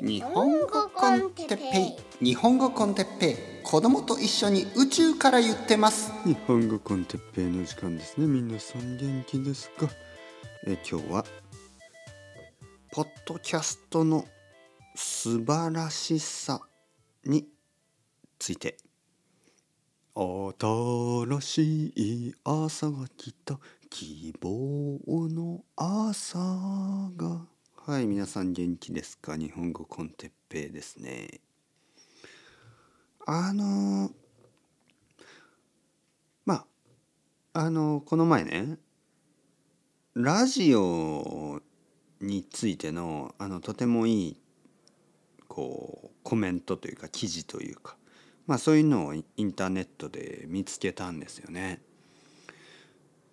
日本語コンテッペイ。日本語コンテッペイ。子供と一緒に宇宙から言ってます。日本語コンテッペイの時間ですね。皆さん元気ですか？え今日はポッドキャストの素晴らしさについて。新しい朝が来た。希望の朝がはい皆さん元気ですか？日本語コンテッペイですねあのまああのこの前ねラジオについてのあのとてもいいこうコメントというか記事というかまあそういうのをインターネットで見つけたんですよね。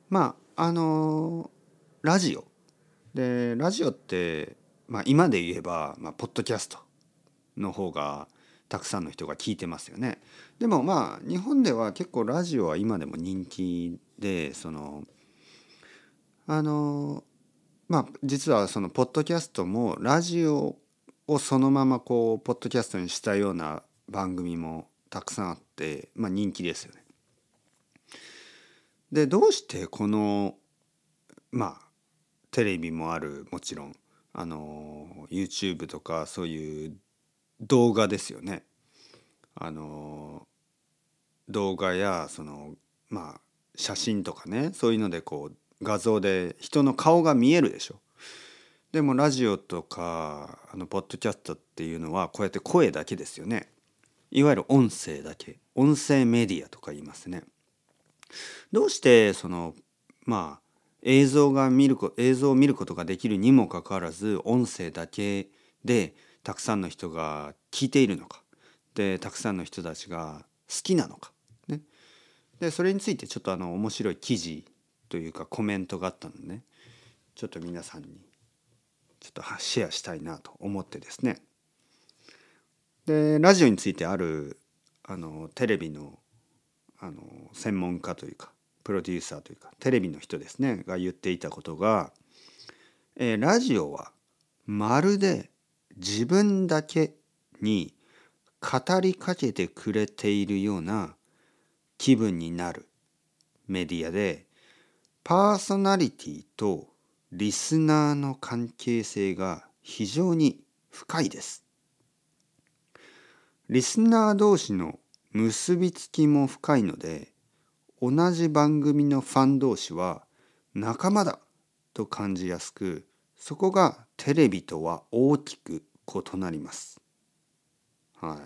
まああのラジオでラジオって、まあ、今で言えば、まあ、ポッドキャストの方がたくさんの人が聞いてますよね。でもまあ日本では結構ラジオは今でも人気でそのあのまあ実はそのポッドキャストもラジオをそのままこうポッドキャストにしたような番組もたくさんあって、まあ、人気ですよね。でどうしてこのまあテレビもあるもちろんあの YouTube とかそういう動画ですよね。あの動画やそのまあ写真とかねそういうのでこう画像で人の顔が見えるでしょ。でもラジオとかあのポッドキャストっていうのはこうやって声だけですよね。いわゆる音声だけ音声メディアとか言いますね。どうしてそのまあ映像が見る映像を見ることができるにもかかわらず音声だけでたくさんの人が聞いているのか。でたくさんの人たちが好きなのか、ね、でそれについてちょっとあの面白い記事というかコメントがあったのでね。ちょっと皆さんにちょっとシェアしたいなと思ってですね。でラジオについてあるあのテレビのあの専門家というかプロデューサーというかテレビの人ですねが言っていたことが、えー、ラジオはまるで自分だけに語りかけてくれているような気分になるメディアでパーソナリティとリスナーの関係性が非常に深いです。リスナー同士の結びつきも深いので同じ番組のファン同士は仲間だと感じやすくそこがテレビとは大きく異なります。は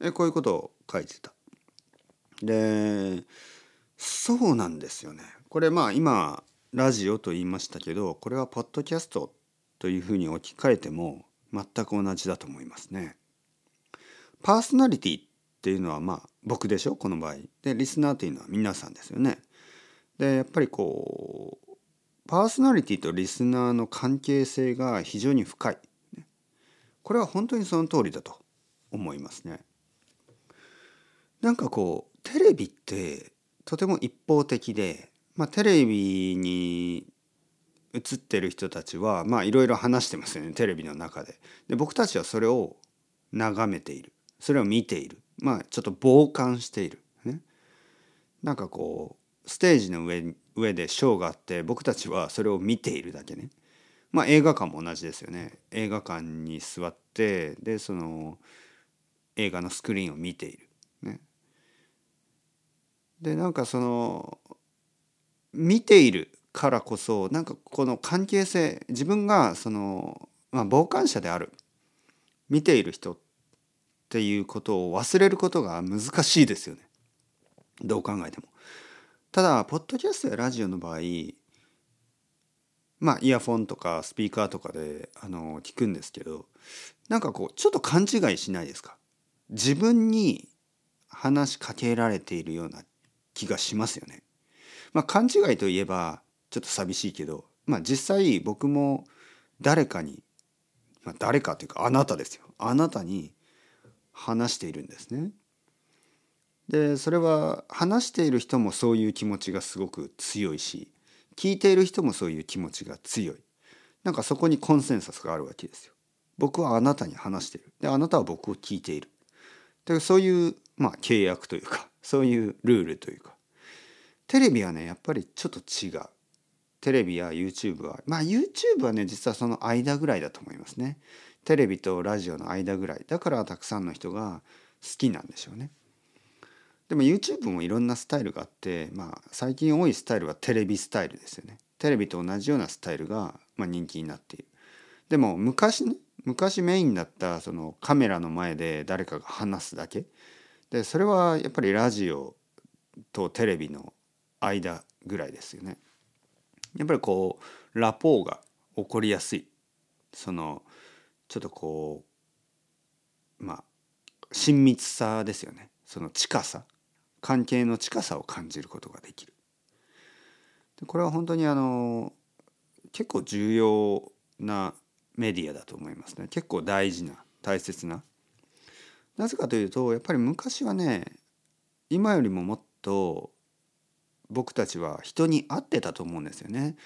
い。えこういうことを書いてた。でそうなんですよね。これまあ今ラジオと言いましたけどこれはポッドキャストというふうに置き換えても全く同じだと思いますね。パーソナリティていうのはまあ僕でしょ？この場合。でリスナーというのは皆さんですよね。でやっぱりこうパーソナリティとリスナーの関係性が非常に深い。これは本当にその通りだと思いますね。なんかこうテレビってとても一方的で、まあ、テレビに映ってる人たちはまあいろいろ話してますよねテレビの中で。で僕たちはそれを眺めているそれを見ているまあちょっと傍観している、ね、なんかこうステージの上上でショーがあって僕たちはそれを見ているだけね。まあ映画館も同じですよね。映画館に座ってでその映画のスクリーンを見ている。ね。でなんかその見ているからこそなんかこの関係性自分がその、まあ、傍観者である。見ている人っていうことを忘れることが難しいですよねどう考えても。ただポッドキャストやラジオの場合まあイヤフォンとかスピーカーとかであの聞くんですけどなんかこうちょっと勘違いしないですか？自分に話しかけられているような気がしますよね。まあ勘違いといえばちょっと寂しいけどまあ実際僕も誰かに、まあ、誰かというかあなたですよあなたに話しているんですね。でそれは話している人もそういう気持ちがすごく強いし聞いている人もそういう気持ちが強い。なんかそこにコンセンサスがあるわけですよ。僕はあなたに話している。であなたは僕を聞いている。でそういう、まあ、契約というかそういうルールというか。テレビはねやっぱりちょっと違う。テレビや YouTube はまあ YouTube はね実はその間ぐらいだと思いますね。テレビとラジオの間ぐらい。だからたくさんの人が好きなんでしょうね。でも YouTube もいろんなスタイルがあって、まあ、最近多いスタイルはテレビスタイルですよね。テレビと同じようなスタイルが、まあ、人気になっている。でも昔ね昔メインだったそのカメラの前で誰かが話すだけ。でそれはやっぱりラジオとテレビの間ぐらいですよね。やっぱりこうラポーが起こりやすいそのちょっとこうまあ親密さですよねその近さ関係の近さを感じることができる。これは本当にあの結構重要なメディアだと思いますね結構大事な大切な。なぜかというとやっぱり昔はね今よりももっと僕たちは人に会ってたと思うんですよね。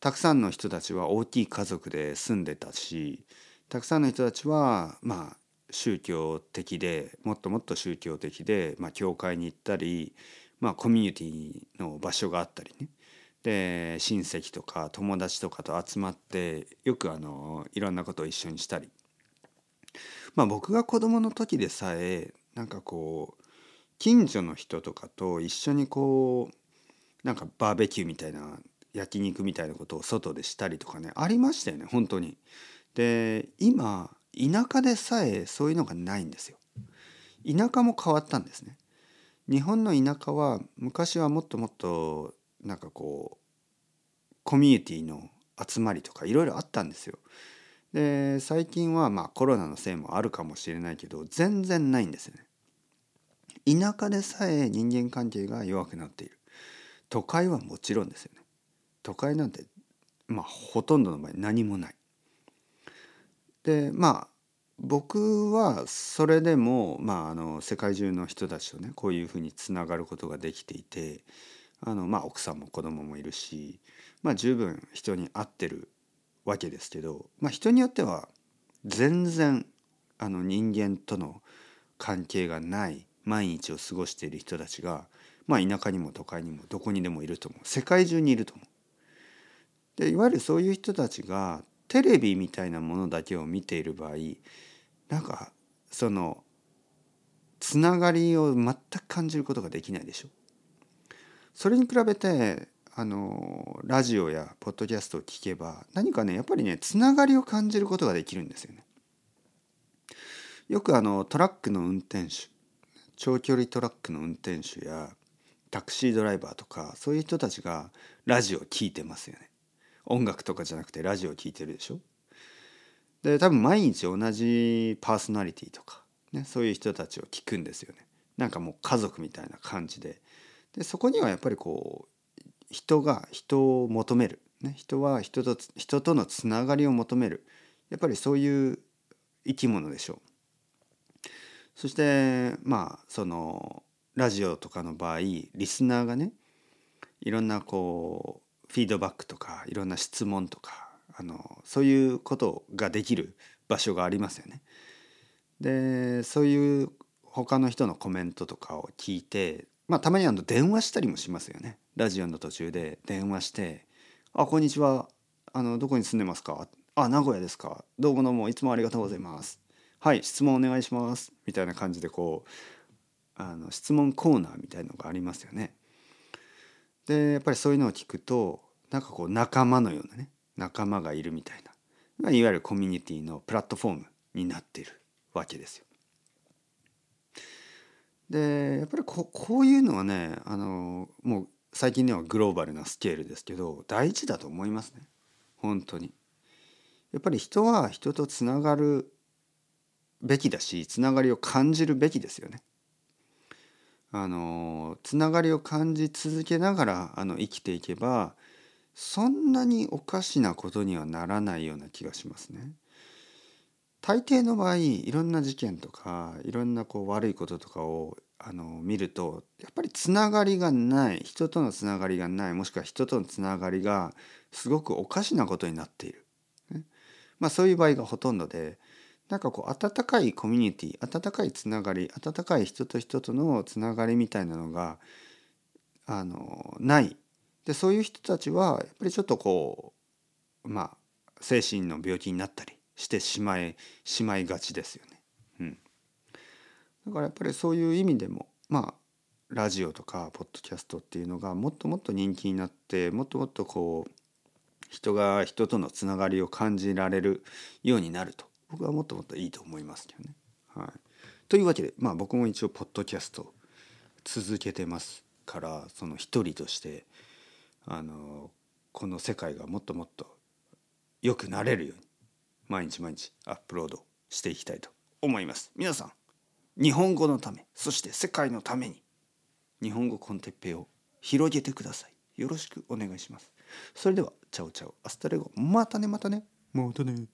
たくさんの人たちは大きい家族で住んでたしたくさんの人たちはまあ宗教的でもっともっと宗教的で、まあ、教会に行ったり、まあ、コミュニティの場所があったりねで親戚とか友達とかと集まってよくあのいろんなことを一緒にしたりまあ僕が子供の時でさえなんかこう近所の人とかと一緒にこうなんかバーベキューみたいな焼肉みたいなことを外でしたりとかねありましたよね本当に。で今田舎でさえそういうのがないんですよ。田舎も変わったんですね。日本の田舎は昔はもっともっとなんかこうコミュニティの集まりとかいろいろあったんですよ。で最近はまあコロナのせいもあるかもしれないけど全然ないんですよね。田舎でさえ人間関係が弱くなっている。都会はもちろんですよね。都会なんてまあほとんどの場合何もない。でまあ僕はそれでも、まあ、あの世界中の人たちとねこういうふうにつながることができていてあの、まあ、奥さんも子供もいるし、まあ、十分人に合ってるわけですけど、まあ、人によっては全然あの人間との関係がない毎日を過ごしている人たちが、まあ、田舎にも都会にもどこにでもいると思う世界中にいると思う。でいわゆるそういう人たちがテレビみたいなものだけを見ている場合なんかそのつながりを全く感じることができないでしょ。それに比べてあのラジオやポッドキャストを聞けば何かねやっぱりねつながりを感じることができるんですよね。よくあのトラックの運転手長距離トラックの運転手やタクシードライバーとかそういう人たちがラジオを聴いてますよね。音楽とかじゃなくてラジオを聴いてるでしょ？で多分毎日同じパーソナリティとか、ね、そういう人たちを聞くんですよね。なんかもう家族みたいな感じででそこにはやっぱりこう人が人を求める、ね、人は人と人とのつながりを求めるやっぱりそういう生き物でしょう。そしてまあそのラジオとかの場合リスナーがねいろんなこうフィードバックとかいろんな質問とかあのそういうことができる場所がありますよね。でそういう他の人のコメントとかを聞いてまあたまにあの電話したりもしますよね。ラジオの途中で電話して「あこんにちはあのどこに住んでますか?」「あ名古屋ですかどうもどうもいつもありがとうございます」「はい質問お願いします」みたいな感じでこうあの質問コーナーみたいのがありますよね。でやっぱりそういうのを聞くとなんかこう仲間のようなね仲間がいるみたいな、いわゆるコミュニティのプラットフォームになっているわけですよ。でやっぱりここういうのはねあのもう最近ではグローバルなスケールですけど大事だと思いますね本当に。やっぱり人は人とつながるべきだしつながりを感じるべきですよね。あのつながりを感じ続けながらあの生きていけばそんなにおかしなことにはならないような気がしますね。大抵の場合いろんな事件とかいろんなこう悪いこととかをあの見るとやっぱりつながりがない人とのつながりがないもしくは人とのつながりがすごくおかしなことになっている。ね、まあ、そういう場合がほとんどでなんかこう温かいコミュニティ温かいつながり温かい人と人とのつながりみたいなのがあのない。でそういう人たちはやっぱりちょっとこうまあ精神の病気になったりしてしまいしまいがちですよね。うん、だからやっぱりそういう意味でもまあラジオとかポッドキャストっていうのがもっともっと人気になってもっともっとこう人が人とのつながりを感じられるようになると。僕はもっともっといいと思いますけどね。はい、というわけでまあ僕も一応ポッドキャスト続けてますからその一人としてあのこの世界がもっともっと良くなれるように毎日毎日アップロードしていきたいと思います。皆さん日本語のためそして世界のために日本語コンテッペイを広げてください。よろしくお願いします。それでは、 ciao ciao、hasta luego、またねまたね、またね。